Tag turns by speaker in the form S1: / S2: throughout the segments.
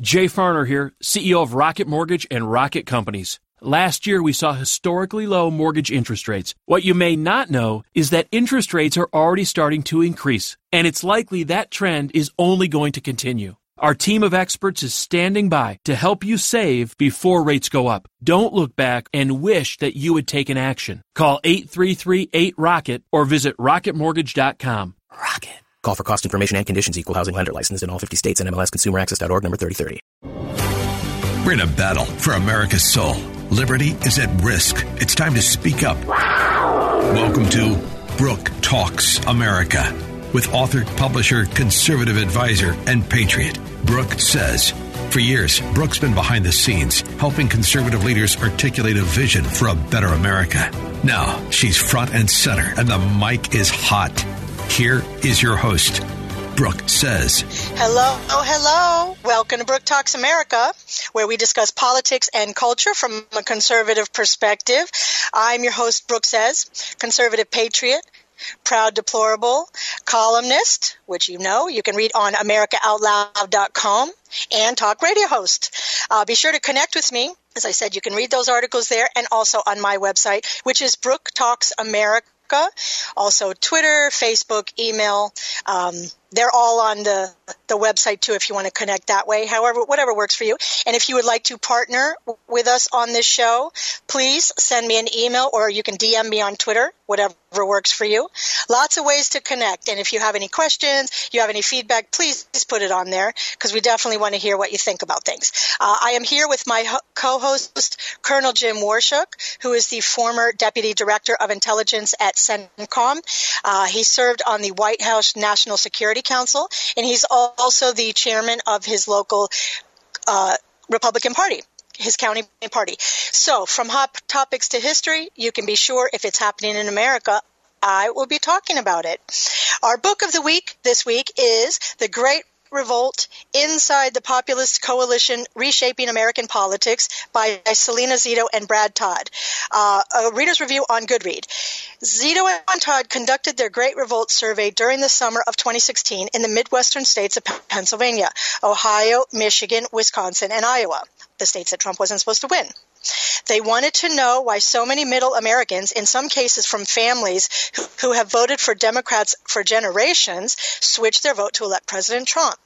S1: Jay Farner here, CEO of Rocket Mortgage and Rocket Companies. Last year, we saw historically low mortgage interest rates. What you may not know is that interest rates are already starting to increase, and it's likely that trend is only going to continue. Our team of experts is standing by to help you save before rates go up. Don't look back and wish that you had taken action. Call 833-8ROCKET or visit rocketmortgage.com.
S2: Rocket. Call for cost information and conditions. Equal housing lender licensed in all 50 states and MLSConsumerAccess.org number 3030.
S3: We're in a battle for America's soul. Liberty is at risk. It's time to speak up. Welcome to Brooke Talks America with author, publisher, conservative advisor, and patriot, Brooke Says. For years, Brooke's been behind the scenes, helping conservative leaders articulate a vision for a better America. Now, she's front and center, and the mic is hot. Here is your host, Brooke Says.
S4: Hello, oh, hello. Welcome to Brooke Talks America, where we discuss politics and culture from a conservative perspective. I'm your host, Brooke Says, conservative patriot, proud deplorable, columnist, which you know you can read on AmericaOutloud.com, and talk radio host. Uh, be sure to connect with me. As I said, you can read those articles there and also on my website, which is Brooke Talks America. Also, Twitter, Facebook, email. Um, they're all on the, the website too if you want to connect that way. However, whatever works for you. And if you would like to partner with us on this show, please send me an email or you can DM me on Twitter, whatever works for you. Lots of ways to connect. And if you have any questions, you have any feedback, please put it on there because we definitely want to hear what you think about things. Uh, I am here with my co-host, Colonel Jim Waurishuk, who is the former Deputy Director of Intelligence at CENTCOM. Uh, he served on the White House National Security Council, and he's also the chairman of his local uh, Republican Party his county party. So, from hot topics to history, you can be sure if it's happening in America, I will be talking about it. Our book of the week this week is The Great Revolt Inside the Populist Coalition Reshaping American Politics by Selena Zito and Brad Todd. Uh, a reader's review on Goodread. Zito and Todd conducted their Great Revolt survey during the summer of 2016 in the Midwestern states of Pennsylvania, Ohio, Michigan, Wisconsin, and Iowa, the states that Trump wasn't supposed to win. They wanted to know why so many middle Americans, in some cases from families who, have voted for Democrats for generations, switched their vote to elect President Trump.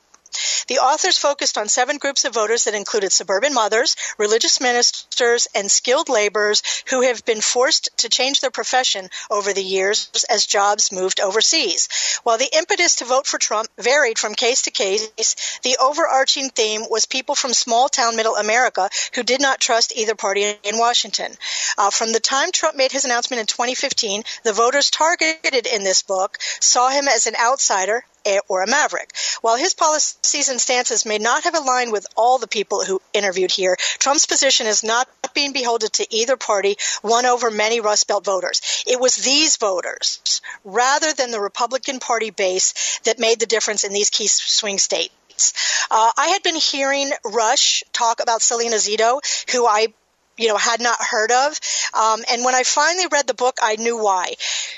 S4: The authors focused on seven groups of voters that included suburban mothers, religious ministers, and skilled laborers who have been forced to change their profession over the years as jobs moved overseas. While the impetus to vote for Trump varied from case to case, the overarching theme was people from small town middle America who did not trust either party in Washington. Uh, from the time Trump made his announcement in 2015, the voters targeted in this book saw him as an outsider, or a maverick. While his policies and stances may not have aligned with all the people who interviewed here, Trump's position is not being beholden to either party, won over many Rust Belt voters. It was these voters, rather than the Republican Party base, that made the difference in these key swing states. Uh, I had been hearing Rush talk about Selena Zito, who I you know had not heard of. Um, and when i finally read the book i knew why.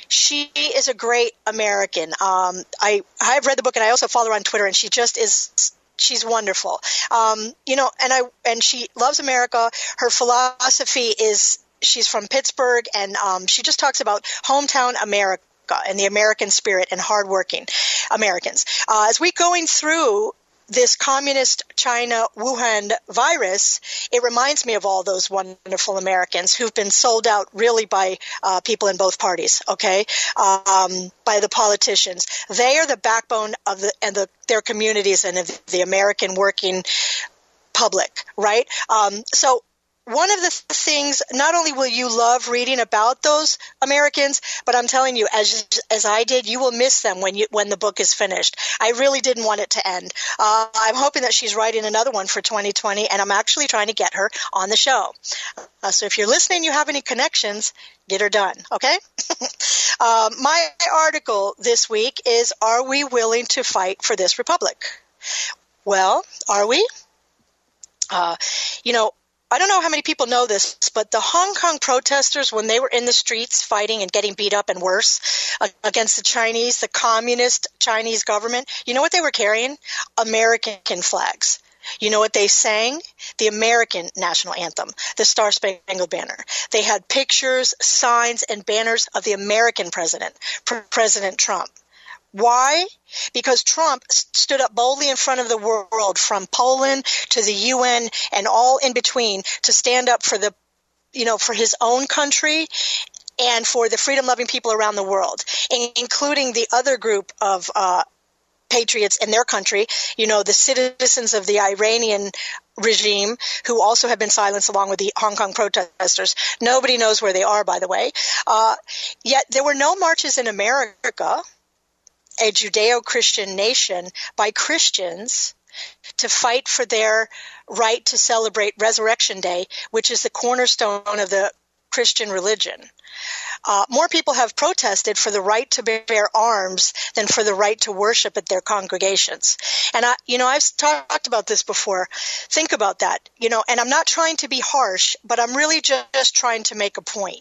S4: She is a great american. Um, i i've read the book and i also follow her on twitter and she just is she's wonderful. Um, you know and i and she loves america. Her philosophy is she's from pittsburgh and um, she just talks about hometown america and the American spirit and hardworking Americans. Uh, as we going through this communist China Wuhan virus, it reminds me of all those wonderful Americans who've been sold out really by uh, people in both parties, okay, um, by the politicians. They are the backbone of the and the, their communities and of the American working public, right? Um, so one of the things not only will you love reading about those Americans, but I'm telling you, as as I did, you will miss them when you when the book is finished. I really didn't want it to end. Uh, I'm hoping that she's writing another one for 2020, and I'm actually trying to get her on the show. Uh, so if you're listening, you have any connections, get her done. Okay. uh, my article this week is: Are we willing to fight for this republic? Well, are we? Uh, you know, I don't know how many people know this, but the Hong Kong protesters, when they were in the streets fighting and getting beat up and worse against the Chinese, the communist Chinese government, you know what they were carrying? American flags. you know what they sang? The American national anthem, the Star Spangled Banner. They had pictures, signs, and banners of the American president, President Trump. Why? Because Trump stood up boldly in front of the world, from Poland to the UN and all in between, to stand up for the, you know, for his own country and for the freedom loving people around the world, including the other group of uh, patriots in their country, you know, the citizens of the Iranian regime who also have been silenced along with the Hong Kong protesters. Nobody knows where they are, by the way. Uh, yet there were no marches in America, a Judeo Christian nation, by Christians to fight for their right to celebrate Resurrection Day, which is the cornerstone of the Christian religion. Uh, more people have protested for the right to bear arms than for the right to worship at their congregations. And I, you know, I've talked about this before. Think about that, you know, and I'm not trying to be harsh, but I'm really just trying to make a point.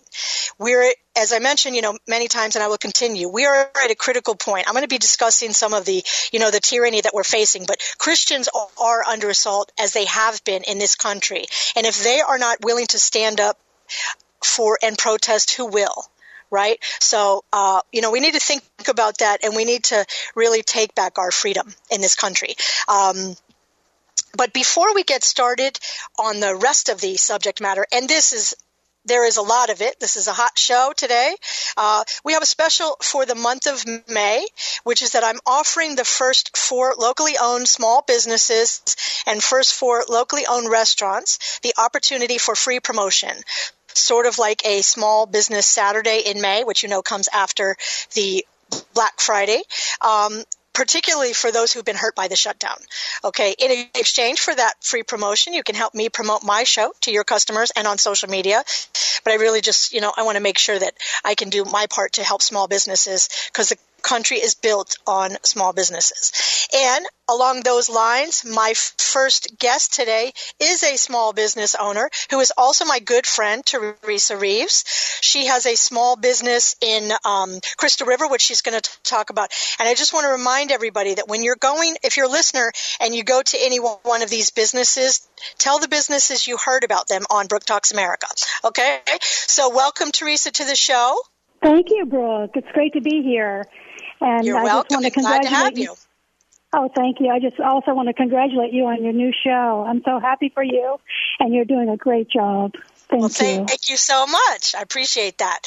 S4: We're, as I mentioned, you know, many times, and I will continue, we are at a critical point. I'm going to be discussing some of the, you know, the tyranny that we're facing, but Christians are under assault as they have been in this country. And if they are not willing to stand up for and protest, who will? right? So, uh, you know, we need to think about that and we need to really take back our freedom in this country. Um, but before we get started on the rest of the subject matter, and this is there is a lot of it. This is a hot show today. Uh, we have a special for the month of May, which is that I'm offering the first four locally owned small businesses and first four locally owned restaurants the opportunity for free promotion sort of like a small business Saturday in May, which you know comes after the Black Friday. Um, particularly for those who've been hurt by the shutdown. Okay. In exchange for that free promotion, you can help me promote my show to your customers and on social media. But I really just, you know, I want to make sure that I can do my part to help small businesses because the country is built on small businesses. And along those lines, my first guest today is a small business owner who is also my good friend, Theresa Reeves. She has a small business in um, Crystal River, which she's going to talk about. And I just want to remind everybody that when you're going, if you're a listener and you go to any one of these businesses, tell the businesses you heard about them on Brooke Talks America. Okay? So welcome, Theresa, to the show.
S5: Thank you, Brooke. It's great to be here.
S4: And You're I welcome. Just want to congratulate Glad to have you.
S5: Oh, thank you. I just also want to congratulate you on your new show. I'm so happy for you, and you're doing a great job. Thank
S4: well,
S5: thank,
S4: you. Thank you so much. I appreciate that.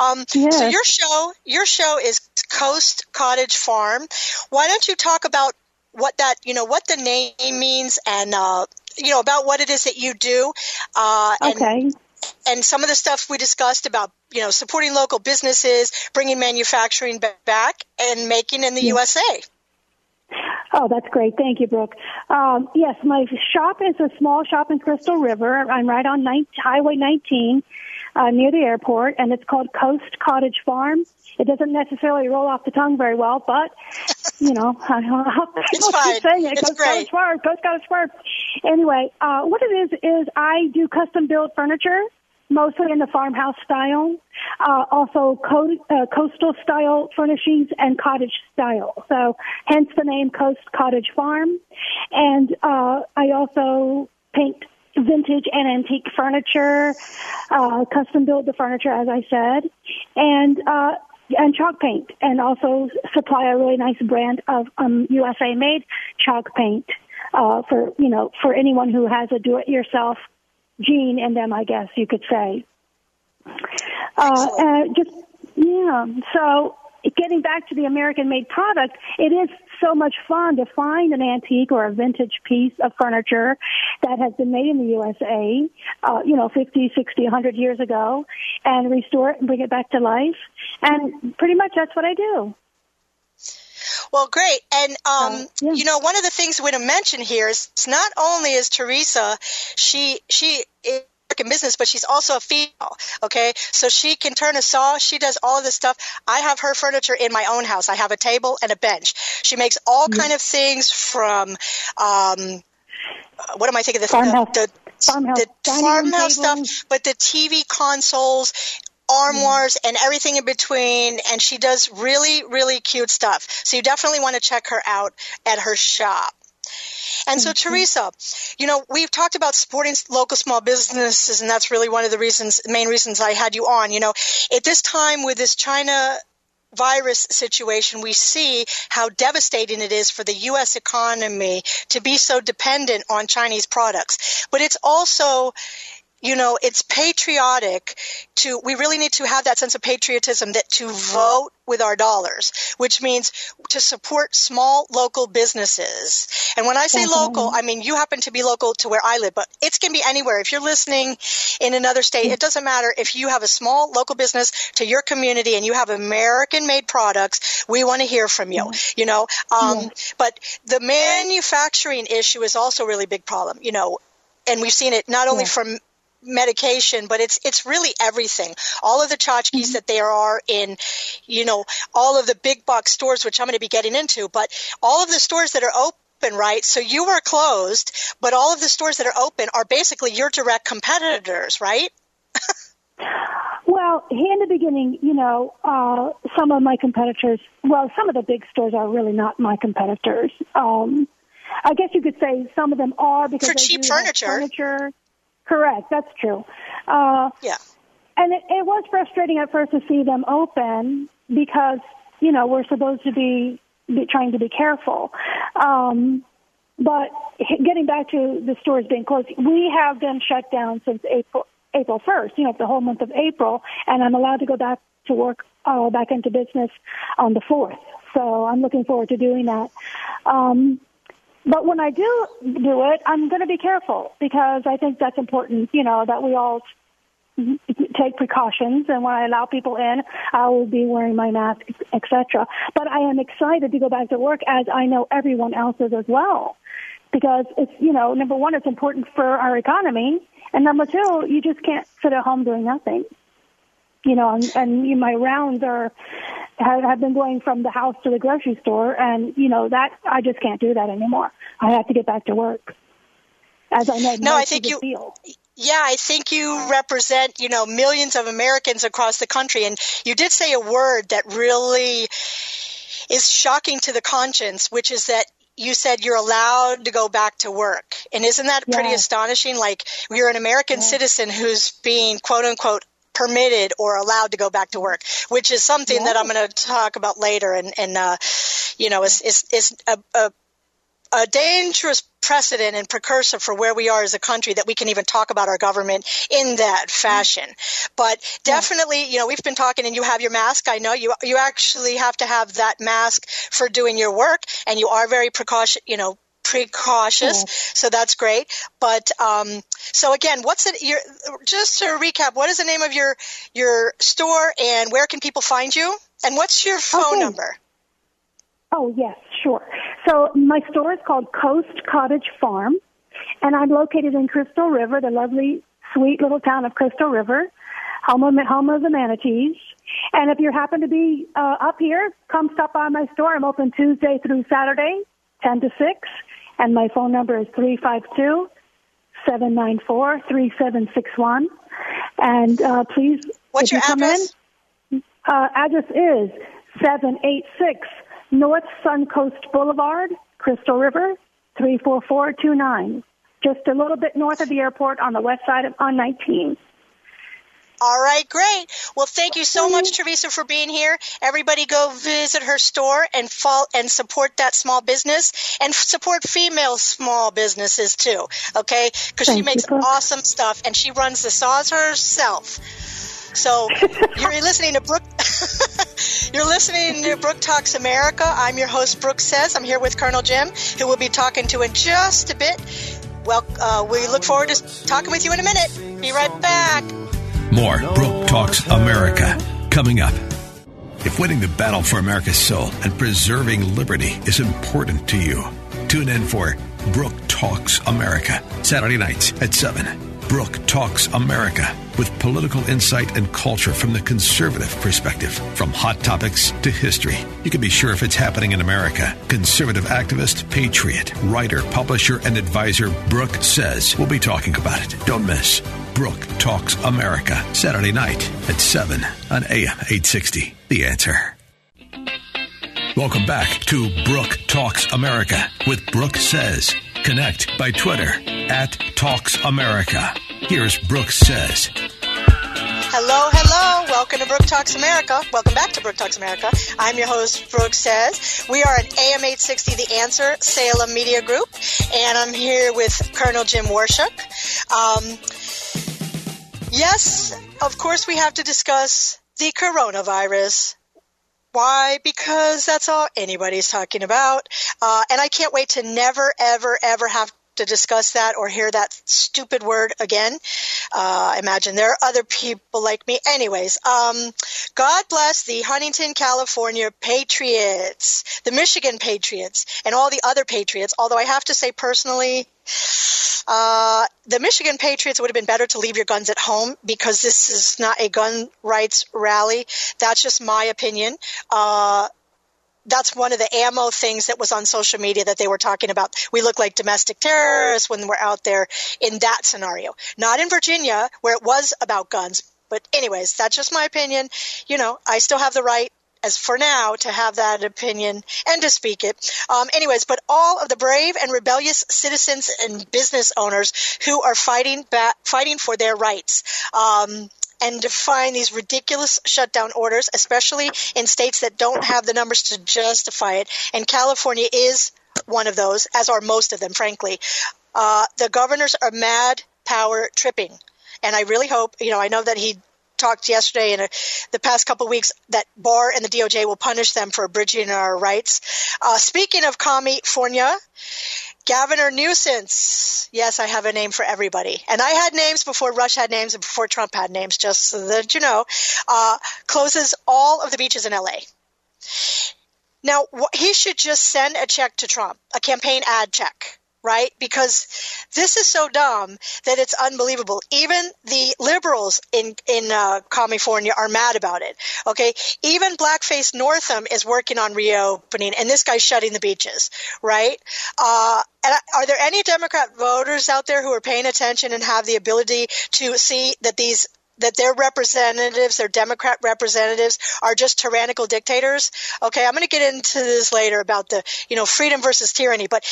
S4: Um, yes. So your show, your show is Coast Cottage Farm. Why don't you talk about what that, you know, what the name means, and uh, you know about what it is that you do.
S5: Uh, and, okay
S4: and some of the stuff we discussed about you know supporting local businesses, bringing manufacturing back, and making in the USA.
S5: Oh, that's great. Thank you, Brooke. Um, yes, my shop is a small shop in Crystal River. I'm right on 19, Highway 19 uh, near the airport, and it's called Coast Cottage Farm. It doesn't necessarily roll off the tongue very well, but you know, I don't know how
S4: it's fine. saying it.
S5: It's
S4: Coast great.
S5: Cottage Farm, Coast Cottage Farm. Anyway, uh, what it is is I do custom built furniture mostly in the farmhouse style. Uh, also co- uh, coastal style furnishings and cottage style. So hence the name Coast Cottage Farm. And uh, I also paint vintage and antique furniture, uh, custom build the furniture as I said, and uh, and chalk paint, and also supply a really nice brand of um, USA made chalk paint uh, for you know for anyone who has a do-it-yourself gene in them, I guess you could say. Uh, and just yeah, so getting back to the American made product, it is so much fun to find an antique or a vintage piece of furniture that has been made in the USA, uh, you know, 50, 60, 100 years ago, and restore it and bring it back to life. And pretty much that's what I do.
S4: Well, great. And, um, uh, yeah. you know, one of the things we're going to mention here is not only is Theresa, she, she, is in business, but she's also a female. Okay, so she can turn a saw. She does all of this stuff. I have her furniture in my own house. I have a table and a bench. She makes all mm-hmm. kind of things from, um, what am I thinking? The
S5: farmhouse,
S4: the,
S5: farmhouse,
S4: the farmhouse stuff, but the TV consoles, armoires and everything in between and she does really really cute stuff so you definitely want to check her out at her shop And so, mm-hmm. Theresa, you know, we've talked about supporting local small businesses, and that's really one of the reasons, main reasons I had you on. You know, at this time with this China virus situation, we see how devastating it is for the U.S. economy to be so dependent on Chinese products. But it's also you know, it's patriotic to, we really need to have that sense of patriotism that to vote with our dollars, which means to support small local businesses. And when I say Definitely. local, I mean you happen to be local to where I live, but it can be anywhere. If you're listening in another state, it doesn't matter. If you have a small local business to your community and you have American made products, we want to hear from you, mm-hmm. you know. Um, yeah. But the manufacturing issue is also a really big problem, you know, and we've seen it not only yeah. from medication, but it's it's really everything. All of the tchotchkes mm-hmm. that there are in, you know, all of the big box stores, which I'm going to be getting into, but all of the stores that are open right? So you are closed, but all of the stores that are open are basically your direct competitors, right?
S5: well, in the beginning, you know, uh, some of my competitors, well, some of the big stores are really not my competitors. Um, I guess you could say some of them are because
S4: for cheap furniture.
S5: furniture. Correct. That's true. Uh,
S4: yeah.
S5: And it, it was frustrating at first to see them open because, you know, we're supposed to be, be trying to be careful. Um, but getting back to the stores being closed, we have been shut down since April, April 1st, you know, the whole month of April, and I'm allowed to go back to work, uh, back into business on the 4th. So I'm looking forward to doing that. Um, but when I do do it, I'm going to be careful because I think that's important, you know, that we all take precautions and when I allow people in, I will be wearing my mask, etc. But I am excited to go back to work as I know everyone else is as well. Because it's, you know, number one, it's important for our economy. And number two, you just can't sit at home doing nothing you know, and, and my rounds are have, have been going from the house to the grocery store, and you know that I just can't do that anymore. I have to get back to work. As I know,
S4: no, I think you. Feel. Yeah, I think you represent, you know, millions of Americans across the country. And you did say a word that really is shocking to the conscience, which is that you said you're allowed to go back to work. And isn't that pretty astonishing? Like you're an American citizen who's being quote unquote permitted or allowed to go back to work, which is something yeah. that I'm going to talk about later. And, and uh, you know, is is is a, a, a dangerous precedent and precursor for where we are as a country that we can even talk about our government in that fashion. But definitely, you know, we've been talking and you have your mask. I know you, you actually have to have that mask for doing your work and you are very precaution, you know, precautious. Yeah. So that's great. But um, so again, what's it? Your, just to recap, what is the name of your your store and where can people find you? And what's your phone okay. number?
S5: Oh yes, sure. So my store is called Coast Cottage Farm, and I'm located in Crystal River, the lovely, sweet little town of Crystal River, home of, home of the manatees. And if you happen to be uh, up here, come stop by my store. I'm open Tuesday through Saturday, 10 to 6 and my phone number is 352 794 3761. And uh, please,
S4: what's your you address?
S5: In, uh, address is 786 North Suncoast Boulevard, Crystal River, 34429. Just a little bit north of the airport on the west side of on 19.
S4: All right, great. Well, thank you so much, Theresa, for being here. Everybody go visit her store and fall and support that small business and support female small businesses too. Okay, because she makes you. awesome stuff and she runs the saws herself. So you're listening to Brooke. you're listening to Brooke Talks America. I'm your host, Brooke Says. I'm here with Colonel Jim, who we'll be talking to in just a bit. Well, uh, we look forward to talking with you in a minute. Be right back.
S3: More Brooke Talks America coming up. If winning the battle for America's soul and preserving liberty is important to you, tune in for Brooke Talks America, Saturday nights at 7 Brooke Talks America with political insight and culture from the conservative perspective. From hot topics to history, you can be sure if it's happening in America. Conservative activist, patriot, writer, publisher, and advisor Brooke says we'll be talking about it. Don't miss Brooke Talks America, Saturday night at 7 on AM 860. The answer. Welcome back to Brooke Talks America with Brooke Says. Connect by Twitter at Talks America. Here's Brooks Says.
S4: Hello, hello. Welcome to Brooke Talks America. Welcome back to Brooke Talks America. I'm your host, Brooke Says. We are an AM 860 The Answer Salem Media Group, and I'm here with Colonel Jim Waurishuk. Um, yes, of course, we have to discuss the coronavirus. Why? Because that's all anybody's talking about. Uh, and I can't wait to never, ever, ever have to discuss that or hear that stupid word again. Uh, I imagine there are other people like me. Anyways, um, God bless the Huntington, California Patriots, the Michigan Patriots, and all the other Patriots. Although I have to say personally, uh, the Michigan Patriots would have been better to leave your guns at home because this is not a gun rights rally. That's just my opinion. Uh, that's one of the ammo things that was on social media that they were talking about. We look like domestic terrorists when we're out there in that scenario. Not in Virginia, where it was about guns. But anyways, that's just my opinion. You know, I still have the right as for now to have that opinion and to speak it. Um, anyways, but all of the brave and rebellious citizens and business owners who are fighting back, fighting for their rights. Um, and define these ridiculous shutdown orders, especially in states that don't have the numbers to justify it. And California is one of those, as are most of them, frankly. Uh, the governors are mad power tripping. And I really hope, you know, I know that he talked yesterday and the past couple weeks that Barr and the DOJ will punish them for abridging our rights. Uh, speaking of California, Governor Nuisance. Yes, I have a name for everybody. And I had names before Rush had names and before Trump had names, just so that you know. Uh, closes all of the beaches in LA. Now, he should just send a check to Trump, a campaign ad check right? Because this is so dumb that it's unbelievable. Even the liberals in in uh, California are mad about it. Okay, even blackface Northam is working on reopening, and this guy's shutting the beaches, right? Uh, and are there any Democrat voters out there who are paying attention and have the ability to see that these that their representatives, their Democrat representatives, are just tyrannical dictators. Okay, I'm going to get into this later about the you know freedom versus tyranny, but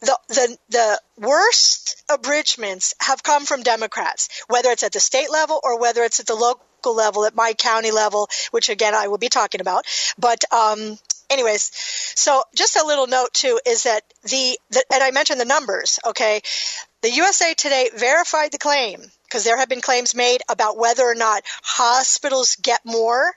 S4: the the the worst abridgments have come from Democrats, whether it's at the state level or whether it's at the local level, at my county level, which again I will be talking about. But um, anyways, so just a little note too is that the, the and I mentioned the numbers. Okay, the USA Today verified the claim because there have been claims made about whether or not hospitals get more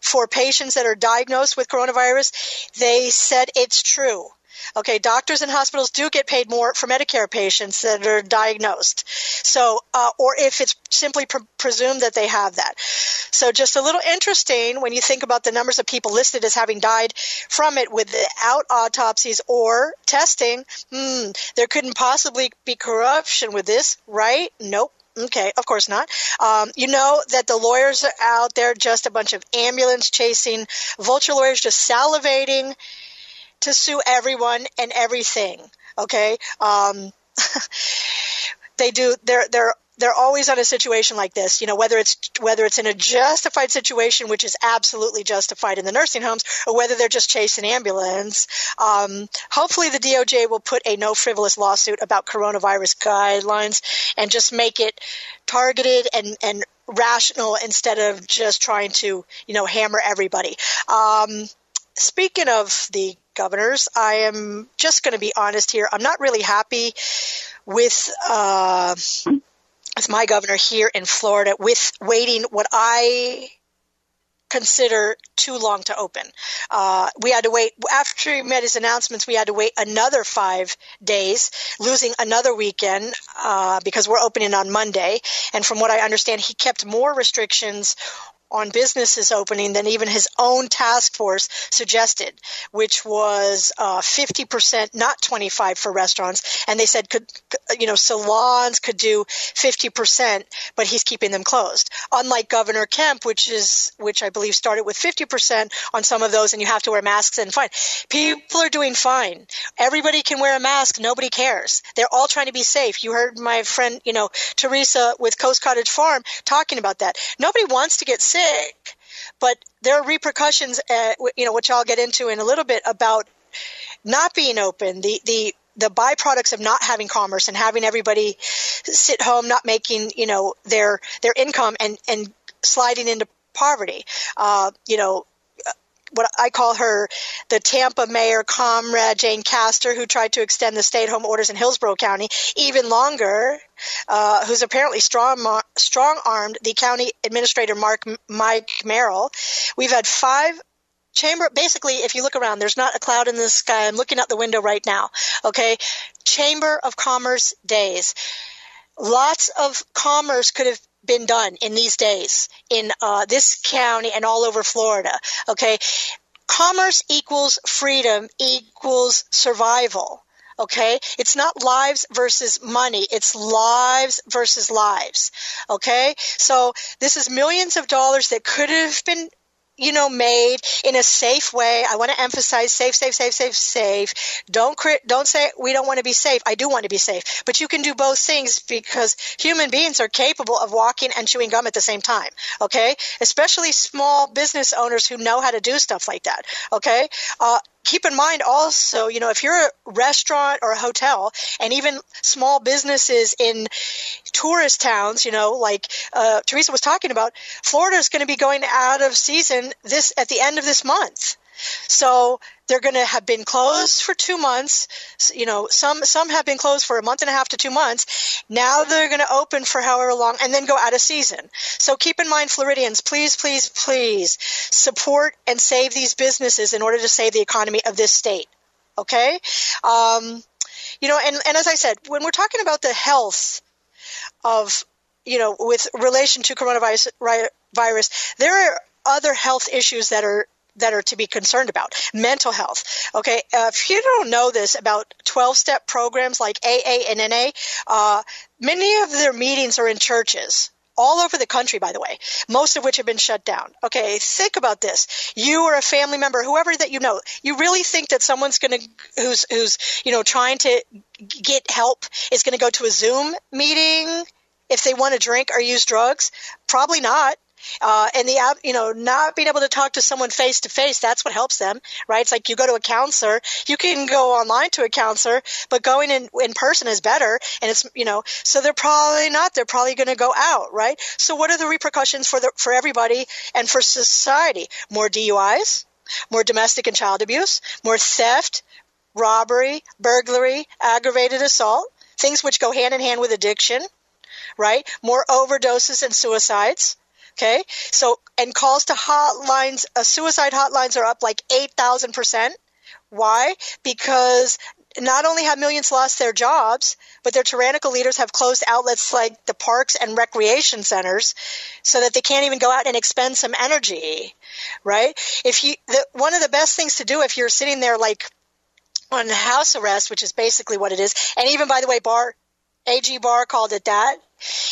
S4: for patients that are diagnosed with coronavirus. They said it's true. Okay, doctors and hospitals do get paid more for Medicare patients that are diagnosed. So, uh, or if it's simply pre- presumed that they have that. So, just a little interesting when you think about the numbers of people listed as having died from it without autopsies or testing. Hmm, there couldn't possibly be corruption with this, right? Nope. Okay, of course not. Um, you know that the lawyers are out there, just a bunch of ambulance chasing vulture lawyers, just salivating to sue everyone and everything. Okay, um, they do. They're they're they're always on a situation like this, you know, whether it's whether it's in a justified situation, which is absolutely justified in the nursing homes, or whether they're just chasing ambulance. Um, hopefully, the DOJ will put a no frivolous lawsuit about coronavirus guidelines and just make it targeted and and rational instead of just trying to you know hammer everybody. Um, speaking of the governors, I am just going to be honest here. I'm not really happy with. Uh, with my governor here in Florida with waiting what I consider too long to open. Uh, we had to wait after he made his announcements. We had to wait another five days, losing another weekend uh, because we're opening on Monday. And from what I understand, he kept more restrictions on businesses opening than even his own task force suggested, which was uh, 50%, not 25 for restaurants. And they said could, you know, salons could do 50%, but he's keeping them closed. Unlike Governor Kemp, which is, which I believe started with 50% on some of those and you have to wear masks and fine. People are doing fine. Everybody can wear a mask. Nobody cares. They're all trying to be safe. You heard my friend, you know, Theresa with Coast Cottage Farm talking about that. Nobody wants to get sick sick, but there are repercussions, uh, you know, which I'll get into in a little bit about not being open. The the the byproducts of not having commerce and having everybody sit home, not making you know their their income and and sliding into poverty. Uh, you know, what I call her the Tampa Mayor Comrade Jane Castor, who tried to extend the stay at home orders in Hillsborough County even longer, uh, who's apparently strong strong armed the county administrator Mark Mike Merrill. We've had five chamber basically if you look around there's not a cloud in the sky. I'm looking out the window right now okay? Chamber of commerce days. Lots of commerce could have been done in these days in uh, this county and all over Florida. Okay, commerce equals freedom equals survival. Okay, it's not lives versus money; it's lives versus lives. Okay, so this is millions of dollars that could have been you know, made in a safe way. I want to emphasize safe, safe, safe, safe, safe. Don't crit, don't say we don't want to be safe. I do want to be safe, but you can do both things because human beings are capable of walking and chewing gum at the same time. Okay, especially small business owners who know how to do stuff like that. Okay, uh, keep in mind also, you know, if you're a restaurant or a hotel and even small businesses in tourist towns, you know, like uh, Theresa was talking about, Florida is going to be going out of season this at the end of this month. So they're going to have been closed for two months. You know, some some have been closed for a month and a half to two months. Now they're going to open for however long and then go out of season. So keep in mind, Floridians, please, please, please support and save these businesses in order to save the economy of this state. Okay, um, you know, and and as I said, when we're talking about the health of you know, with relation to coronavirus, virus, there are other health issues that are that are to be concerned about. Mental health. Okay, uh, if you don't know this about 12 step programs like AA and NA, uh, many of their meetings are in churches all over the country, by the way, most of which have been shut down. Okay, think about this. You or a family member, whoever that you know, you really think that someone's going to, who's, who's, you know, trying to get help is going to go to a Zoom meeting if they want to drink or use drugs? Probably not. Uh, and the you know not being able to talk to someone face to face that's what helps them right? It's like you go to a counselor you can go online to a counselor but going in in person is better and it's you know so they're probably not they're probably going to go out right? So what are the repercussions for the for everybody and for society? More DUIs more domestic and child abuse more theft robbery burglary aggravated assault things which go hand in hand with addiction right? More overdoses and suicides Okay. So, and calls to hotlines, uh, suicide hotlines are up like 8,000%. Why? Because not only have millions lost their jobs, but their tyrannical leaders have closed outlets like the parks and recreation centers so that they can't even go out and expend some energy, right? If you, the, one of the best things to do if you're sitting there like on house arrest, which is basically what it is, and even by the way, Barr, AG Barr called it that,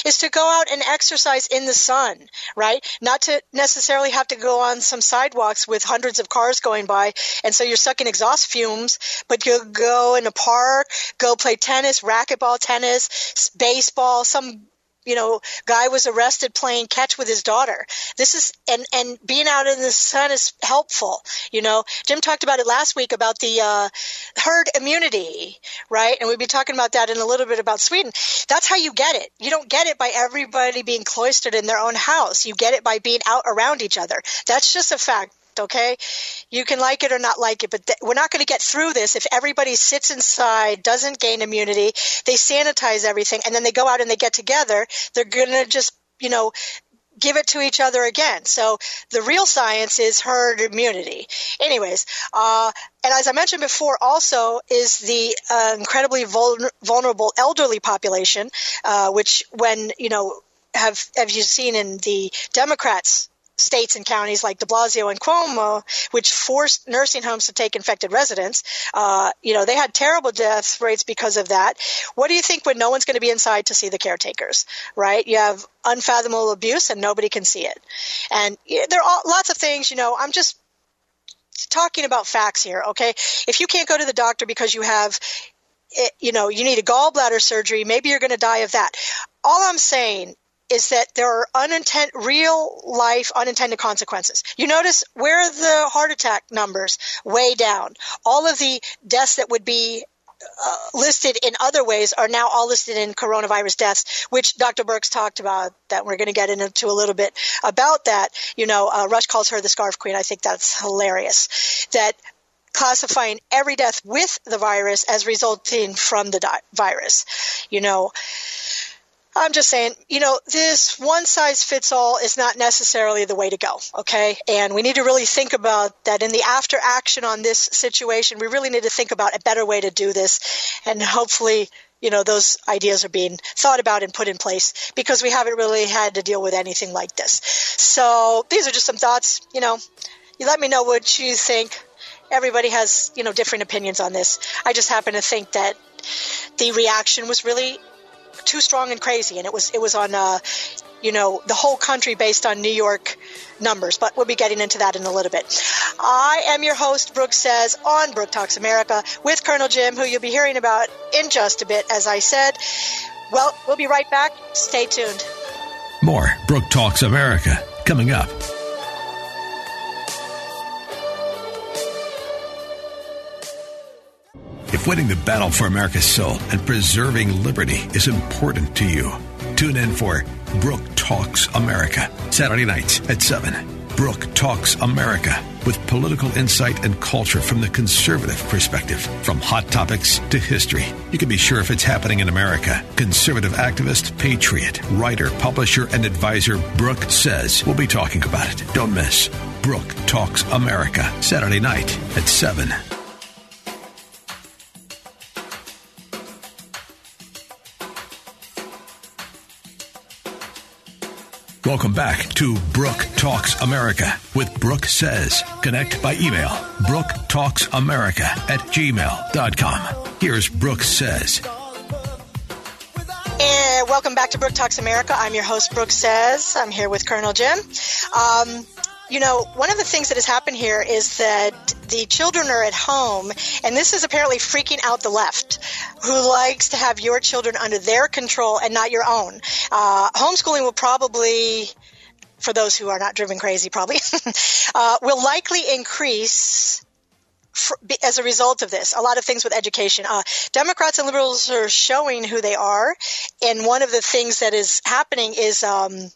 S4: is to go out and exercise in the sun, right? Not to necessarily have to go on some sidewalks with hundreds of cars going by and so you're sucking exhaust fumes, but you go in a park, go play tennis, racquetball tennis, baseball, some you know, guy was arrested playing catch with his daughter. This is and and being out in the sun is helpful. You know, Jim talked about it last week about the uh, herd immunity, right? And we'll be talking about that in a little bit about Sweden. That's how you get it. You don't get it by everybody being cloistered in their own house. You get it by being out around each other. That's just a fact okay? You can like it or not like it, but th- we're not going to get through this if everybody sits inside, doesn't gain immunity, they sanitize everything, and then they go out and they get together. They're going to just, you know, give it to each other again. So the real science is herd immunity. Anyways, uh, and as I mentioned before, also is the uh, incredibly vul- vulnerable elderly population, uh, which when you know have have you seen in the Democrats states and counties like de Blasio and Cuomo, which forced nursing homes to take infected residents. Uh, you know, they had terrible death rates because of that. What do you think when no one's going to be inside to see the caretakers, right? You have unfathomable abuse and nobody can see it. And there are lots of things, you know, I'm just talking about facts here, okay? If you can't go to the doctor because you have it, you know, you need a gallbladder surgery, maybe you're going to die of that. All I'm saying is that there are unintended, real life unintended consequences. You notice where the heart attack numbers way down, all of the deaths that would be uh, listed in other ways are now all listed in coronavirus deaths, which Dr. Birx talked about. That we're going to get into a little bit about that. You know, uh, Rush calls her the scarf queen. I think that's hilarious. That classifying every death with the virus as resulting from the di- virus. You know, I'm just saying, you know, this one size fits all is not necessarily the way to go, okay? And we need to really think about that in the after action on this situation. We really need to think about a better way to do this. And hopefully, you know, those ideas are being thought about and put in place because we haven't really had to deal with anything like this. So these are just some thoughts, you know, you let me know what you think. Everybody has, you know, different opinions on this. I just happen to think that the reaction was really too strong and crazy, and it was it was on uh, you know the whole country based on New York numbers. But we'll be getting into that in a little bit. I am your host, Brooke says on Brooke Talks America with Colonel Jim, who you'll be hearing about in just a bit. As I said, well, we'll be right back. Stay tuned.
S3: More Brooke Talks America coming up. Winning the battle for America's soul and preserving liberty is important to you, tune in for Brooke Talks America, Saturday nights at 7. Brooke Talks America with political insight and culture from the conservative perspective. From hot topics to history, you can be sure if it's happening in America. Conservative activist, patriot, writer, publisher, and advisor Brooke says we'll be talking about it. Don't miss Brooke Talks America, Saturday night at 7. Welcome back to Brooke Talks America with Brooke Says. Connect by email, Brooke Talks America at gmail.com. Here's Brooke Says.
S4: And welcome back to Brooke Talks America. I'm your host, Brooke Says. I'm here with Colonel Jim. Um, you know, one of the things that has happened here is that the children are at home, and this is apparently freaking out the left, who likes to have your children under their control and not your own. Uh, homeschooling will probably for those who are not driven crazy, probably, uh, will likely increase as a result of this. A lot of things with education. Uh, Democrats and liberals are showing who they are, and one of the things that is happening is um,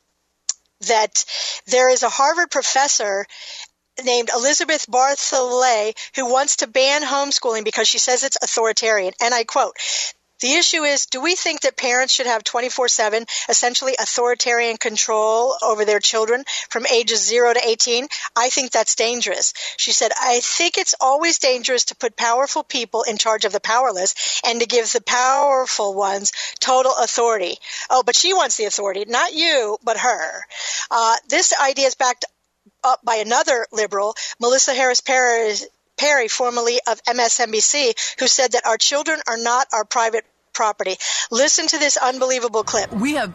S4: that there is a Harvard professor named Elizabeth Bartholet who wants to ban homeschooling because she says it's authoritarian. And I quote, the issue is, do we think that parents should have 24-7 essentially authoritarian control over their children from ages 0 to 18? I think that's dangerous. She said, I think it's always dangerous to put powerful people in charge of the powerless and to give the powerful ones total authority. Oh, but she wants the authority, not you, but her. Uh, this idea is backed up by another liberal, Melissa Harris Perry, Perry, formerly of MSNBC, who said that our children are not our private property. Listen to this unbelievable clip.
S6: We have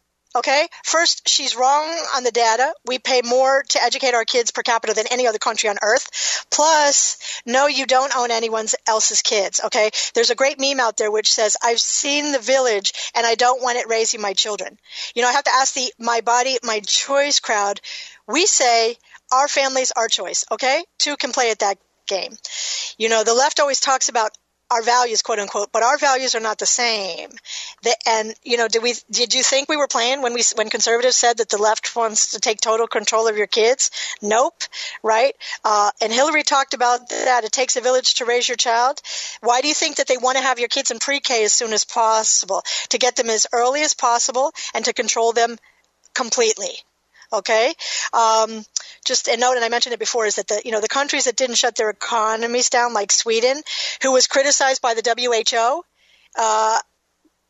S4: Okay. First, she's wrong on the data. We pay more to educate our kids per capita than any other country on earth. Plus, no, you don't own anyone else's kids. Okay. There's a great meme out there which says, I've seen the village and I don't want it raising my children. You know, I have to ask the my body, my choice crowd. We say our family's our choice. Okay. Two can play at that game. You know, the left always talks about our values, quote unquote, but our values are not the same. The, and you know, did we did you think we were playing when we when conservatives said that the left wants to take total control of your kids? Nope, right? Uh, and Hillary talked about that. It takes a village to raise your child. Why do you think that they want to have your kids in pre-K as soon as possible to get them as early as possible and to control them completely? Okay. Um, just a note, and I mentioned it before, is that the you know the countries that didn't shut their economies down, like Sweden, who was criticized by the WHO, uh,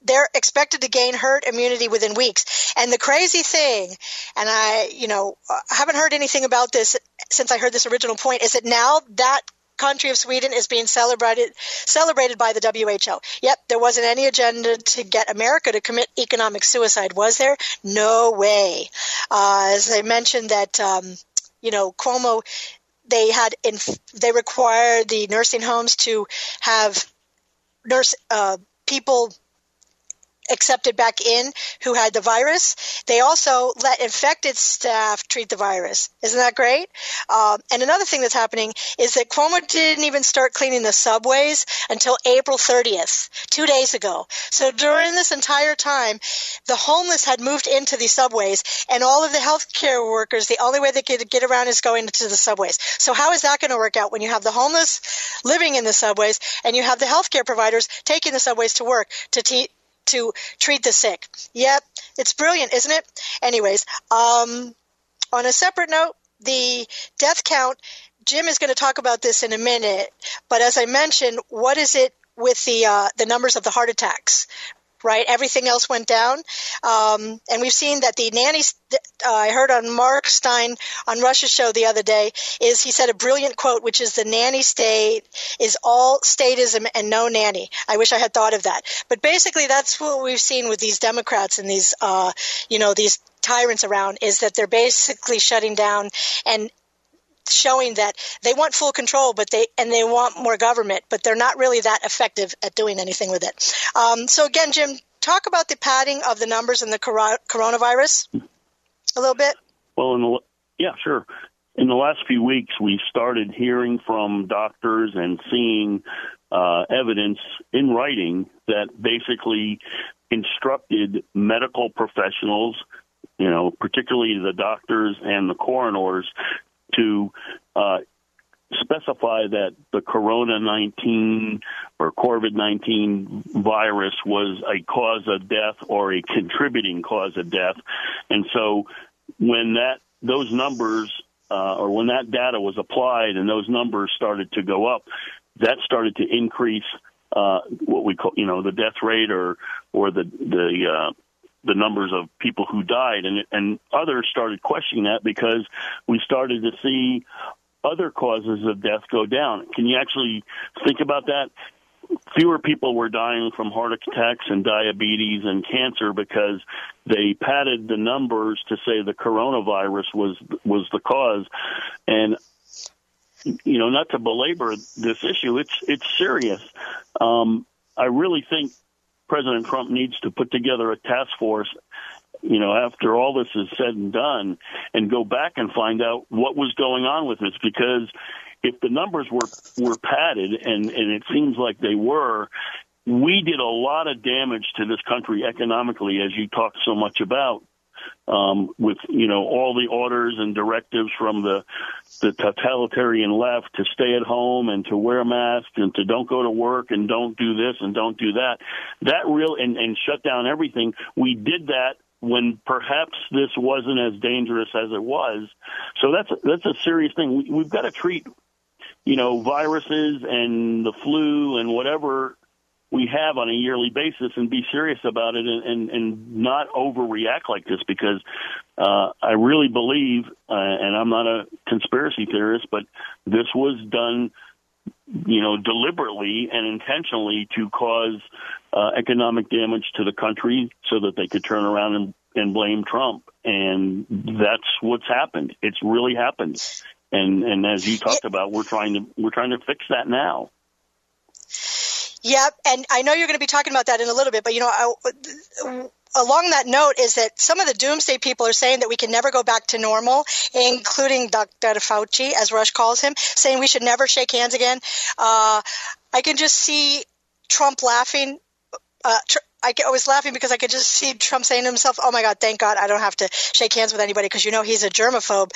S4: they're expected to gain herd immunity within weeks. And the crazy thing, and I, you know, I haven't heard anything about this since I heard this original point, is that now that country of Sweden is being celebrated celebrated by the WHO. Yep, there wasn't any agenda to get America to commit economic suicide, was there? No way. Uh, as I mentioned, that um, you know Cuomo, they had in, they required the nursing homes to have nurse uh, people accepted back in who had the virus. They also let infected staff treat the virus. Isn't that great? Um, and another thing that's happening is that Cuomo didn't even start cleaning the subways until April 30th, two days ago. So during this entire time, the homeless had moved into the subways, and all of the healthcare workers, the only way they could get around is going into the subways. So how is that going to work out when you have the homeless living in the subways and you have the healthcare providers taking the subways to work to te- to treat the sick. Yep, it's brilliant, isn't it? Anyways, um, on a separate note, the death count, Jim is going to talk about this in a minute, but as I mentioned, what is it with the uh, the numbers of the heart attacks? Right? Everything else went down. Um, and we've seen that the nannies, uh, I heard on Mark Steyn on Rush's show the other day, is he said a brilliant quote, which is the nanny state is all statism and no nanny. I wish I had thought of that. But basically, that's what we've seen with these Democrats and these, uh, you know, these tyrants around is that they're basically shutting down and showing that they want full control, but they and they want more government, but they're not really that effective at doing anything with it. Um, so again, Jim, talk about the padding of the numbers in the coronavirus a little bit.
S7: Well, in the, yeah, sure. In the last few weeks, we started hearing from doctors and seeing uh, evidence in writing that basically instructed medical professionals you know, particularly the doctors and the coroners, to uh, specify that the Corona 19 or COVID 19 virus was a cause of death or a contributing cause of death. And so when that those numbers uh, or when that data was applied and those numbers started to go up, that started to increase uh, what we call, you know, the death rate or or the the uh, the numbers of people who died, and and others started questioning that because we started to see other causes of death go down. Can you actually think about that? Fewer people were dying from heart attacks and diabetes and cancer because they padded the numbers to say the coronavirus was was the cause, and you know, not to belabor this issue, it's it's serious. Um, I really think President Trump needs to put together a task force, you know, after all this is said and done, and go back and find out what was going on with this. Because if the numbers were were padded, and and it seems like they were, we did a lot of damage to this country economically, as you talked so much about um, with you know all the orders and directives from the the totalitarian left to stay at home and to wear masks and to don't go to work and don't do this and don't do that. That real and, and shut down everything. We did that when perhaps this wasn't as dangerous as it was. So that's that's a serious thing. We, we've got to treat you know viruses and the flu and whatever we have on a yearly basis and be serious about it and, and, and not overreact like this because uh, I really believe, uh, and I'm not a conspiracy theorist, but this was done, you know, deliberately and intentionally to cause uh, economic damage to the country so that they could turn around and, and blame Trump. And that's what's happened. It's really happened. And and as you talked about, we're trying to we're trying to fix that now.
S4: Yep, and I know you're going to be talking about that in a little bit, but you know, I, along that note is that some of the doomsday people are saying that we can never go back to normal, including Dr. Fauci, as Rush calls him, saying we should never shake hands again. Uh, I can just see Trump laughing. Uh, tr- I was laughing because I could just see Trump saying to himself, "Oh my God, thank God I don't have to shake hands with anybody," because you know he's a germaphobe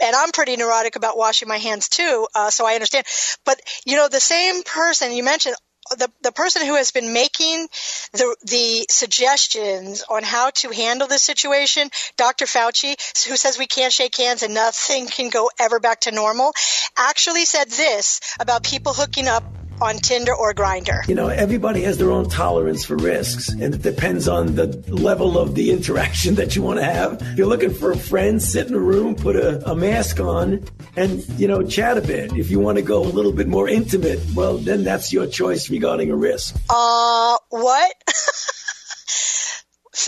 S4: and I'm pretty neurotic about washing my hands too, uh, so I understand. But you know, the same person you mentioned the, the person who has been making the, the suggestions on how to handle this situation, Dr. Fauci, who says we can't shake hands and nothing can go ever back to normal, actually said this about people hooking up on Tinder or Grindr?
S8: You know, everybody has their own tolerance for risks, and it depends on the level of the interaction that you want to have. You're looking for a friend, sit in a room, put a, a mask on, and, you know, chat a bit. If you want to go a little bit more intimate, well, then that's your choice regarding a risk.
S4: Uh, what?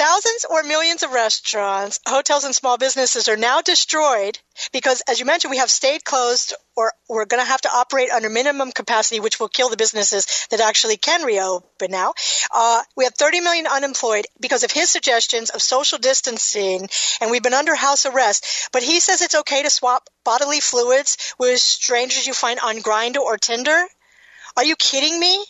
S4: Thousands or millions of restaurants, hotels, and small businesses are now destroyed because, as you mentioned, we have stayed closed or we're going to have to operate under minimum capacity, which will kill the businesses that actually can reopen now. Uh, we have 30 million unemployed because of his suggestions of social distancing, and we've been under house arrest. But he says it's okay to swap bodily fluids with strangers you find on Grindr or Tinder. Are you kidding me?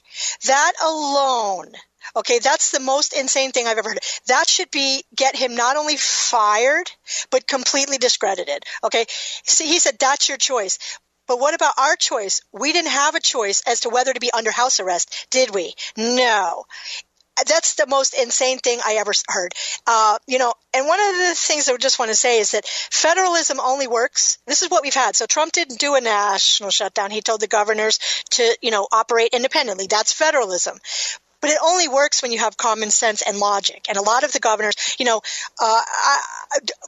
S4: That alone Okay, that's the most insane thing I've ever heard. That should be get him not only fired, but completely discredited. Okay, see, he said that's your choice. But what about our choice? We didn't have a choice as to whether to be under house arrest, did we? No that's the most insane thing I ever heard. Uh, you know, and one of the things I just want to say is that federalism only works. This is what we've had. So Trump didn't do a national shutdown. He told the governors to, you know, operate independently. That's federalism but it only works when you have common sense and logic. And a lot of the governors, you know, uh,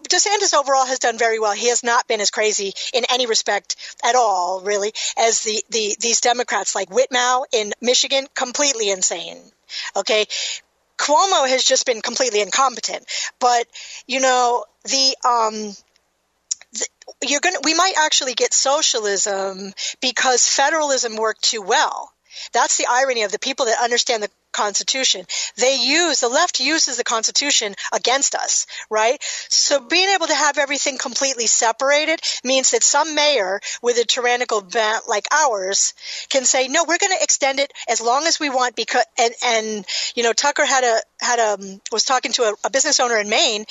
S4: DeSantis overall has done very well. He has not been as crazy in any respect at all, really, as the, the these Democrats like Whitmer in Michigan, completely insane. Okay. Cuomo has just been completely incompetent. But, you know, the, um, you're to, we might actually get socialism because federalism worked too well. That's the irony of the people that understand the Constitution. They use, the left uses the Constitution against us, right? So being able to have everything completely separated means that some mayor with a tyrannical bent like ours can say, no, we're going to extend it as long as we want because, and, and, you know, Tucker had a, had a, was talking to a, a business owner in Maine.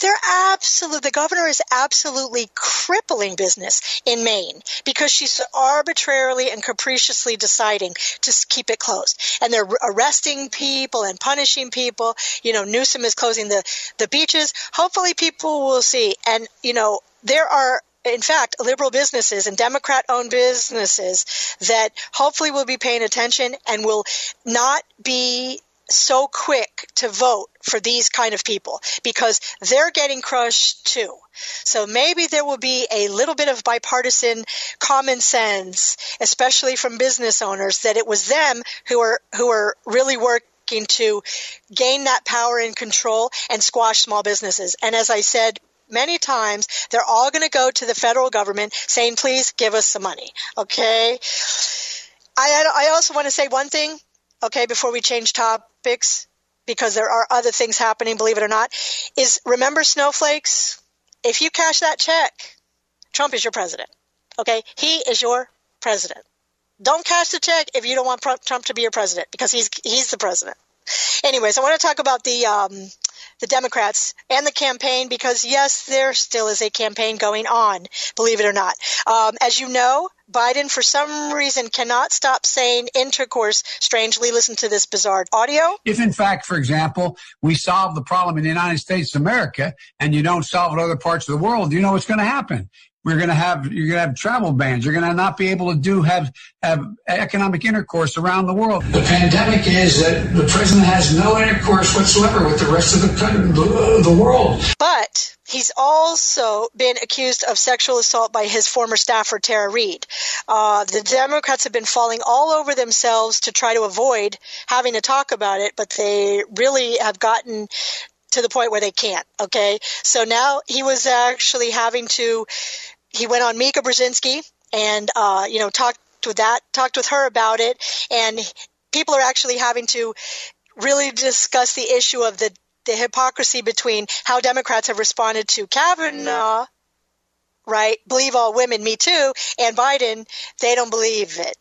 S4: They're absolute, the governor is absolutely crippling business in Maine because she's arbitrarily and capriciously deciding to keep it closed. And they're arresting people and punishing people. You know, Newsom is closing the, the beaches. Hopefully people will see. And, you know, there are in fact, liberal businesses and Democrat owned businesses that hopefully will be paying attention and will not be so quick to vote for these kind of people because they're getting crushed too. So maybe there will be a little bit of bipartisan common sense, especially from business owners, that it was them who are who are really working to gain that power and control and squash small businesses. And as I said many times, they're all going to go to the federal government saying, please give us some money. Okay. I, I also want to say one thing, okay, before we change topics, because there are other things happening, believe it or not, is remember snowflakes? if you cash that check, Trump is your president. Okay? He is your president. Don't cash the check if you don't want Trump to be your president because he's he's the president. Anyways, I want to talk about the um, the Democrats and the campaign because yes, there still is a campaign going on, believe it or not. Um, as you know, Biden, for some reason, cannot stop saying intercourse. Strangely, listen to this bizarre audio.
S9: If, in fact, for example, we solve the problem in the United States of America and you don't solve it in other parts of the world, you know what's going to happen. We're going to have you're going to have travel bans. You're going to not be able to do have have economic intercourse around the world.
S10: The pandemic is that the president has no intercourse whatsoever with the rest of the the, the world.
S4: But He's also been accused of sexual assault by his former staffer, Tara Reade. Uh, the Democrats have been falling all over themselves to try to avoid having to talk about it, but they really have gotten to the point where they can't. Okay. So now he was actually having to, he went on Mika Brzezinski and, uh, you know, talked with that, talked with her about it. And people are actually having to really discuss the issue of the the hypocrisy between how Democrats have responded to Kavanaugh, right? Believe all women, me too, and Biden, they don't believe it.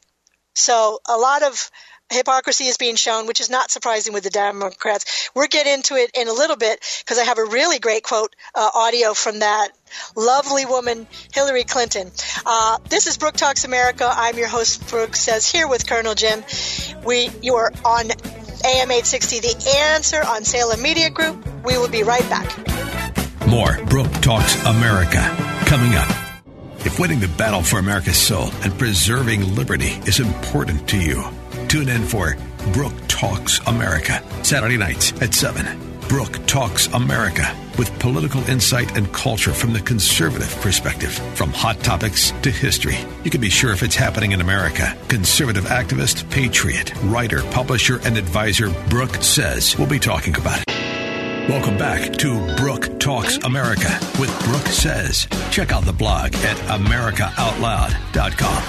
S4: So a lot of hypocrisy is being shown, which is not surprising with the Democrats. We'll get into it in a little bit because I have a really great quote uh, audio from that lovely woman, Hillary Clinton. Uh, this is Brooke Talks America. I'm your host, Brooke Says, here with Colonel Jim. We, you are on AM 860 The Answer on Salem Media Group. We will be right back.
S3: More Brooke Talks America coming up. If winning the battle for America's soul and preserving liberty is important to you, Tune in for Brooke Talks America, Saturday nights at 7. Brooke Talks America with political insight and culture from the conservative perspective. From hot topics to history, you can be sure if it's happening in America. Conservative activist, patriot, writer, publisher, and advisor Brooke says we'll be talking about it. Welcome back to Brooke Talks America with Brooke Says. Check out the blog at AmericaOutloud.com.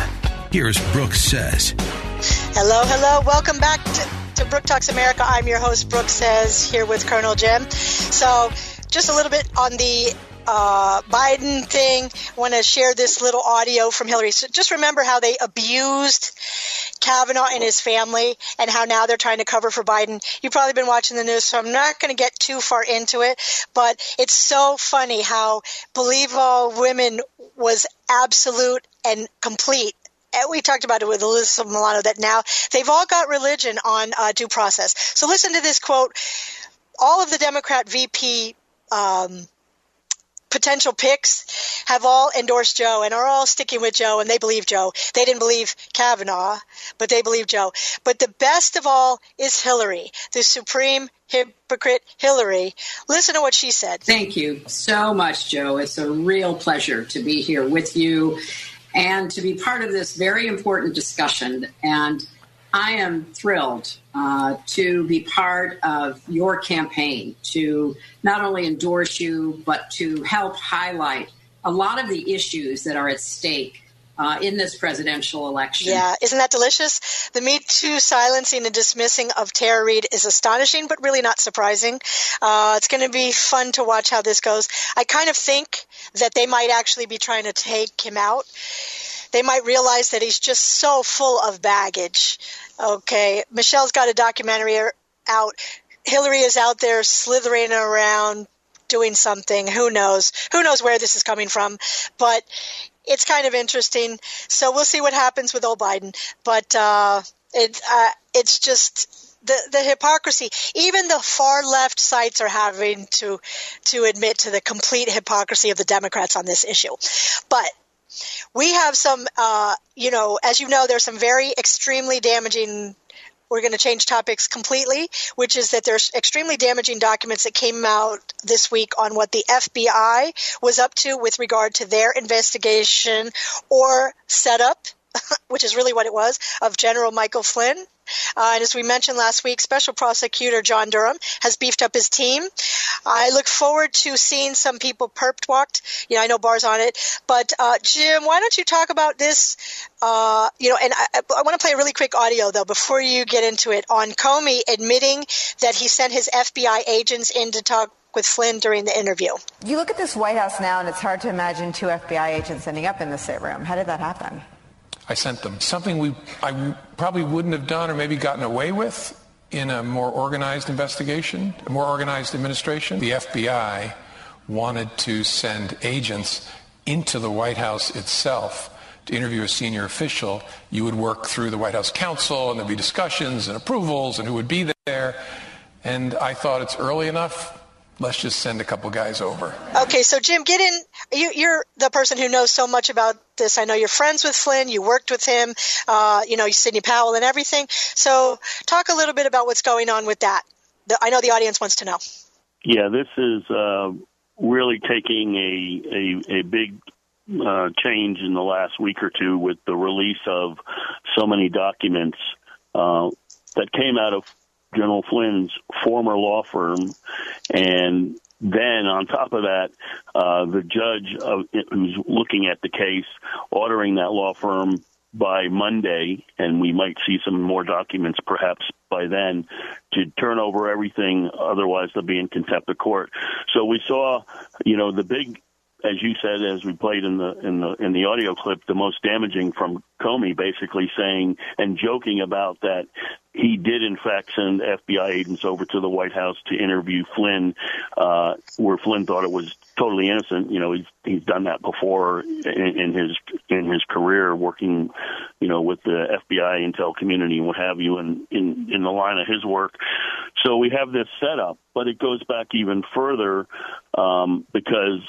S3: Here's Brooke Says.
S4: Hello, hello. Welcome back to, to Brooke Talks America. I'm your host, Brooke Says, here with Colonel Jim. So, just a little bit on the uh, Biden thing. I want to share this little audio from Hillary. So just remember how they abused Kavanaugh and his family and how now they're trying to cover for Biden. You've probably been watching the news, so I'm not going to get too far into it, but it's so funny how Believe All Women was absolute and complete we talked about it with Elizabeth Milano that now they've all got religion on uh, due process. So listen to this quote. All of the Democrat VP um, potential picks have all endorsed Joe and are all sticking with Joe and they believe Joe. They didn't believe Kavanaugh, but they believe Joe. But the best of all is Hillary, the supreme hypocrite Hillary. Listen to what she said.
S11: Thank you so much, Joe. It's a real pleasure to be here with you and to be part of this very important discussion. And I am thrilled uh, to be part of your campaign to not only endorse you, but to help highlight a lot of the issues that are at stake uh, in this presidential election.
S4: Yeah, isn't that delicious? The Me Too silencing and dismissing of Tara Reade is astonishing, but really not surprising. Uh, it's going to be fun to watch how this goes. I kind of think that they might actually be trying to take him out they might realize that he's just so full of baggage. Okay, Michelle's got a documentary out. Hillary is out there slithering around doing something. Who knows? Who knows where this is coming from? But it's kind of interesting. So we'll see what happens with old Biden. But uh, it uh, it's just the the hypocrisy. Even the far left sites are having to to admit to the complete hypocrisy of the Democrats on this issue. But we have some, uh, you know, as you know, there's some very extremely damaging we're going to change topics completely, which is that there's extremely damaging documents that came out this week on what the FBI was up to with regard to their investigation or setup, which is really what it was, of General Michael Flynn. Uh, and as we mentioned last week, Special Prosecutor John Durham has beefed up his team. I look forward to seeing some people perp walked. You know, I know Barr's on it, but uh, Jim, why don't you talk about this? Uh, you know, and I, I want to play a really quick audio though before you get into it on Comey admitting that he sent his FBI agents in to talk with Flynn during the interview.
S12: You look at this White House now, and it's hard to imagine two FBI agents ending up in the sit room. How did that happen?
S13: I sent them. Something we I probably wouldn't have done or maybe gotten away with in a more organized investigation, a more organized administration. The FBI wanted to send agents into the White House itself to interview a senior official. You would work through the White House counsel and there'd be discussions and approvals and who would be there. And I thought it's early enough let's just send a couple guys over.
S4: Okay, so Jim, get in. You, are the person who knows so much about this. I know you're friends with Flynn. You worked with him. Uh, you know Sidney Powell and everything. So talk a little bit about what's going on with that. The, I know the audience wants to know.
S7: Yeah, this is uh, really taking a a, a big uh, change in the last week or two with the release of so many documents uh, that came out of General Flynn's former law firm, and then on top of that, uh, the judge of, who's looking at the case ordering that law firm by Monday, and we might see some more documents perhaps by then to turn over everything. Otherwise, they'll be in contempt of court. So we saw, you know, the big as you said, as we played in the in the in the audio clip, the most damaging from Comey, basically saying and joking about that he did in fact send FBI agents over to the White House to interview Flynn, uh, where Flynn thought it was totally innocent. You know, he's he's done that before in, in his in his career, working, you know, with the FBI intel community and what have you, and in in the line of his work. So we have this setup, but it goes back even further um, because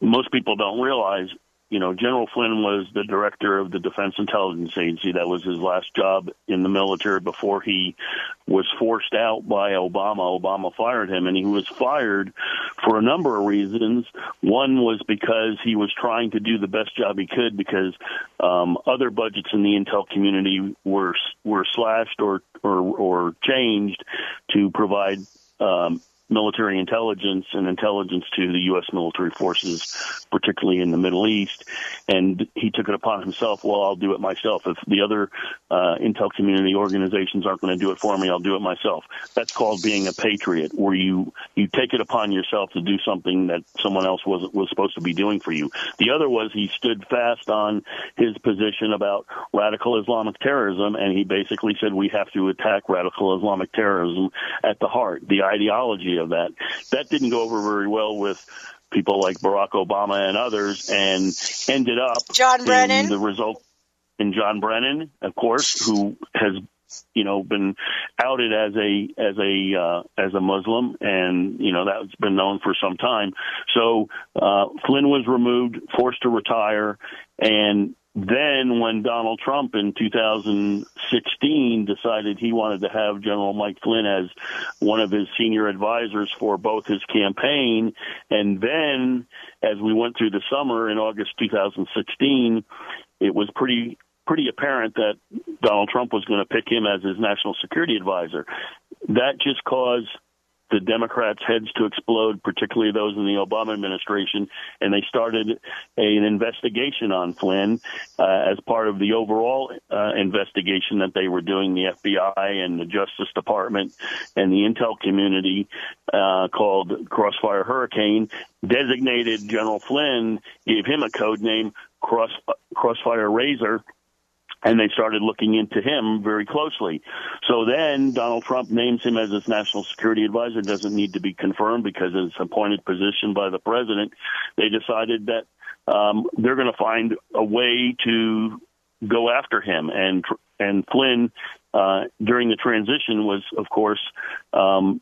S7: most people don't realize you know, General Flynn was the director of the Defense Intelligence Agency. That was his last job in the military before he was forced out by Obama. Obama fired him, and he was fired for a number of reasons. One was because he was trying to do the best job he could because um, other budgets in the intel community were were slashed or or, or changed to provide um, military intelligence and intelligence to the U.S. military forces, particularly in the Middle East. And he took it upon himself, well, I'll do it myself. If the other uh, intel community organizations aren't going to do it for me, I'll do it myself. That's called being a patriot, where you, you take it upon yourself to do something that someone else was, was supposed to be doing for you. The other was he stood fast on his position about radical Islamic terrorism, and he basically said we have to attack radical Islamic terrorism at the heart, the ideology of that. That didn't go over very well with people like Barack Obama and others, and ended up
S4: John Brennan.
S7: The result in John Brennan, of course, who has you know been outed as a as a uh, as a Muslim, and you know that's been known for some time. So uh, Flynn was removed, forced to retire, and then when Donald Trump in 2016 decided he wanted to have General Mike Flynn as one of his senior advisors for both his campaign, and then as we went through the summer in August 2016, it was pretty pretty apparent that Donald Trump was going to pick him as his national security advisor. That just caused the Democrats' heads to explode, particularly those in the Obama administration, and they started a, an investigation on Flynn uh, as part of the overall uh, investigation that they were doing. The FBI and the Justice Department and the intel community uh, called Crossfire Hurricane designated General Flynn, gave him a code name Cross Crossfire Razor and they started looking into him very closely. So then Donald Trump names him as his national security advisor. Doesn't need to be confirmed because it's appointed position by the president. They decided that um, they're going to find a way to go after him, and and Flynn uh, during the transition was, of course, um,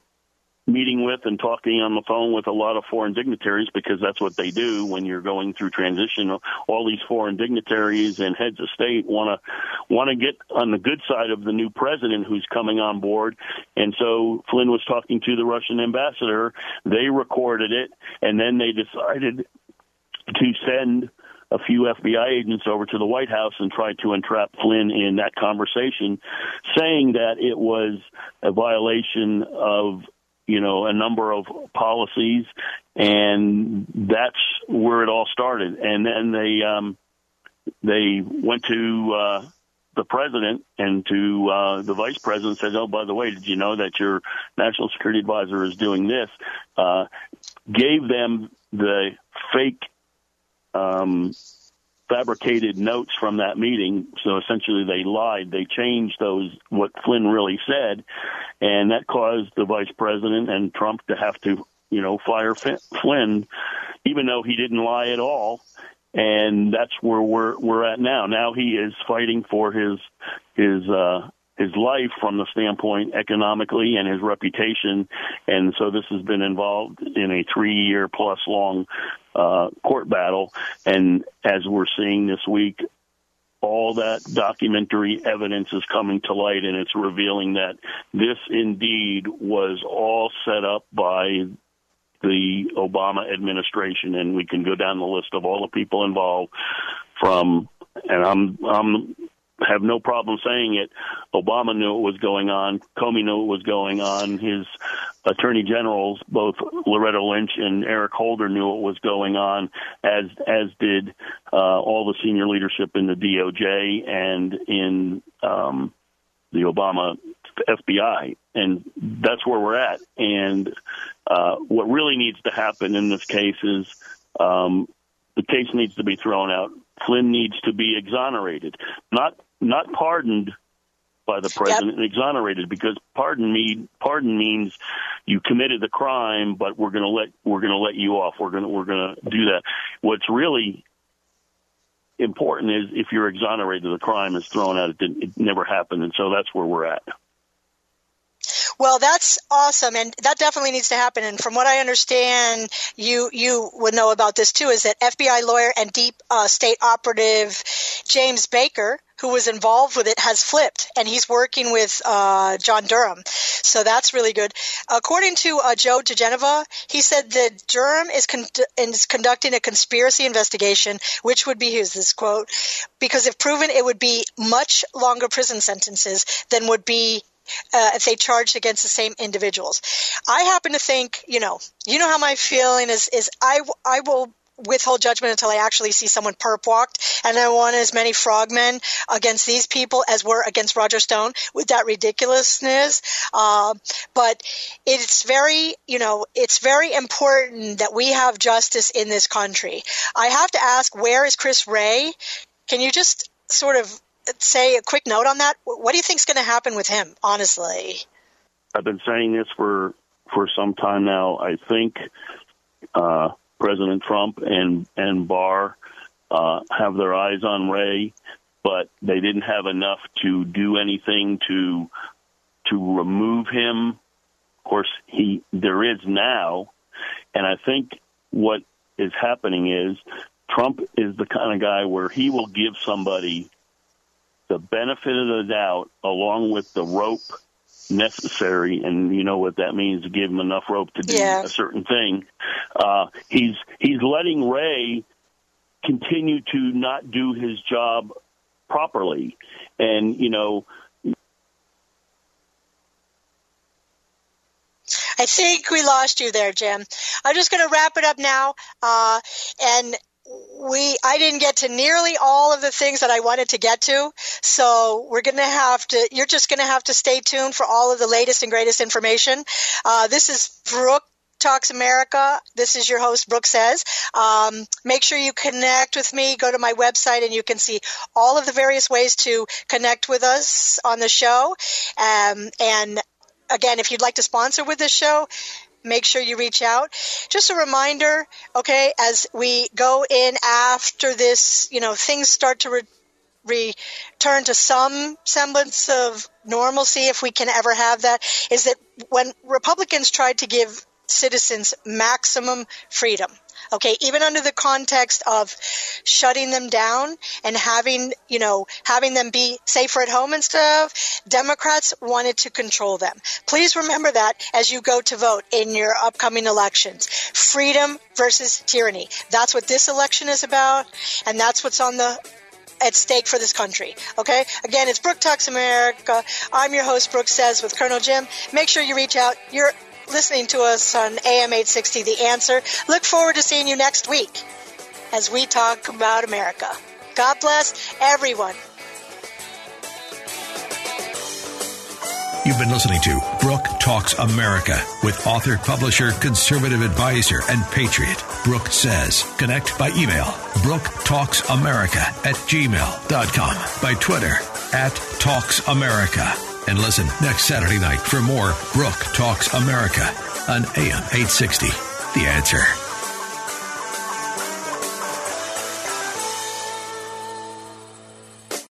S7: meeting with and talking on the phone with a lot of foreign dignitaries because that's what they do when you're going through transition. All these foreign dignitaries and heads of state want to want to get on the good side of the new president who's coming on board. And so Flynn was talking to the Russian ambassador. They recorded it, and then they decided to send a few FBI agents over to the White House and tried to entrap Flynn in that conversation, saying that it was a violation of you know, a number of policies, and that's where it all started. And then they um, they went to uh, the president and to uh, the vice president said, "Oh, by the way, did you know that your national security advisor is doing this?" Uh, gave them the fake. Um, fabricated notes from that meeting. So essentially, they lied. They changed those what Flynn really said, and that caused the vice president and Trump to have to, you know, fire Flynn, even though he didn't lie at all. And that's where we're we're at now. Now he is fighting for his his uh, his life from the standpoint economically and his reputation. And so this has been involved in a three year plus long uh, court battle. And as we're seeing this week, all that documentary evidence is coming to light and it's revealing that this indeed was all set up by the Obama administration and we can go down the list of all the people involved from and I'm I'm have no problem saying it. Obama knew what was going on. Comey knew what was going on. His attorney generals, both Loretta Lynch and Eric Holder, knew what was going on, as as did uh, all the senior leadership in the DOJ and in um, the Obama FBI, and that's where we're at. And uh, what really needs to happen in this case is um, the case needs to be thrown out. Flynn needs to be exonerated, not not pardoned by the president yep. exonerated because pardon me pardon means you committed the crime but we're going to let we're going to let you off we're going to we're going to do that what's really important is if you're exonerated the crime is thrown out it, didn't, it never happened and so that's where we're at
S4: Well, that's awesome, and that definitely needs to happen. And from what I understand, you you would know about this too. Is that FBI lawyer and deep uh, state operative James Baker, who was involved with it, has flipped, and he's working with uh, John Durham. So that's really good. According to uh, Joe diGenova, he said that Durham is, con- is conducting a conspiracy investigation, which would be his this quote, because if proven, it would be much longer prison sentences than would be uh, if they charged against the same individuals. I happen to think, you know, you know how my feeling is, is I, I will withhold judgment until I actually see someone perp walked, and I want as many frogmen against these people as were against Roger Stone with that ridiculousness. Uh, but it's very, you know, it's very important that we have justice in this country. I have to ask, where is Chris Wray? Can you just sort of say a quick note on that? What do you think is going to happen with him, honestly?
S7: I've been saying this for for some time now. I think uh, President Trump and and Barr uh, have their eyes on Wray, but they didn't have enough to do anything to to remove him. Of course, he there is now, and I think what is happening is Trump is the kind of guy where he will give somebody the benefit of the doubt along with the rope necessary and you know what that means to give him enough rope to do yeah. a certain thing uh he's he's letting Wray continue to not do his job properly and you know
S4: I think we lost you there, Jim. I'm just going to wrap it up now. Uh, and we I didn't get to nearly all of the things that I wanted to get to. So we're going to have to you're just going to have to stay tuned for all of the latest and greatest information. Uh, this is Brooke Talks America. This is your host, Brooke Says. Um, make sure you connect with me. Go to my website and you can see all of the various ways to connect with us on the show. Um, and again, if you'd like to sponsor with this show, make sure you reach out. Just a reminder, okay, as we go in after this, you know, things start to re- return to some semblance of normalcy, if we can ever have that, is that when Republicans tried to give citizens maximum freedom, Okay, even under the context of shutting them down and having, you know, having them be safer at home and stuff, Democrats wanted to control them. Please remember that as you go to vote in your upcoming elections. Freedom versus tyranny. That's what this election is about, and that's what's on the at stake for this country. Okay? Again, it's Brooke Talks America. I'm your host, Brooke Says, with Colonel Jim. Make sure you reach out. You're listening to us on AM 860 The Answer. Look forward to seeing you next week as we talk about America. God bless everyone.
S3: You've been listening to Brooke Talks America with author, publisher, conservative advisor, and patriot, Brooke Says. Connect by email, Brooke Talks America at gmail.com, by Twitter, at Talks America and listen next Saturday night for more Brooke Talks America on AM 860. The answer.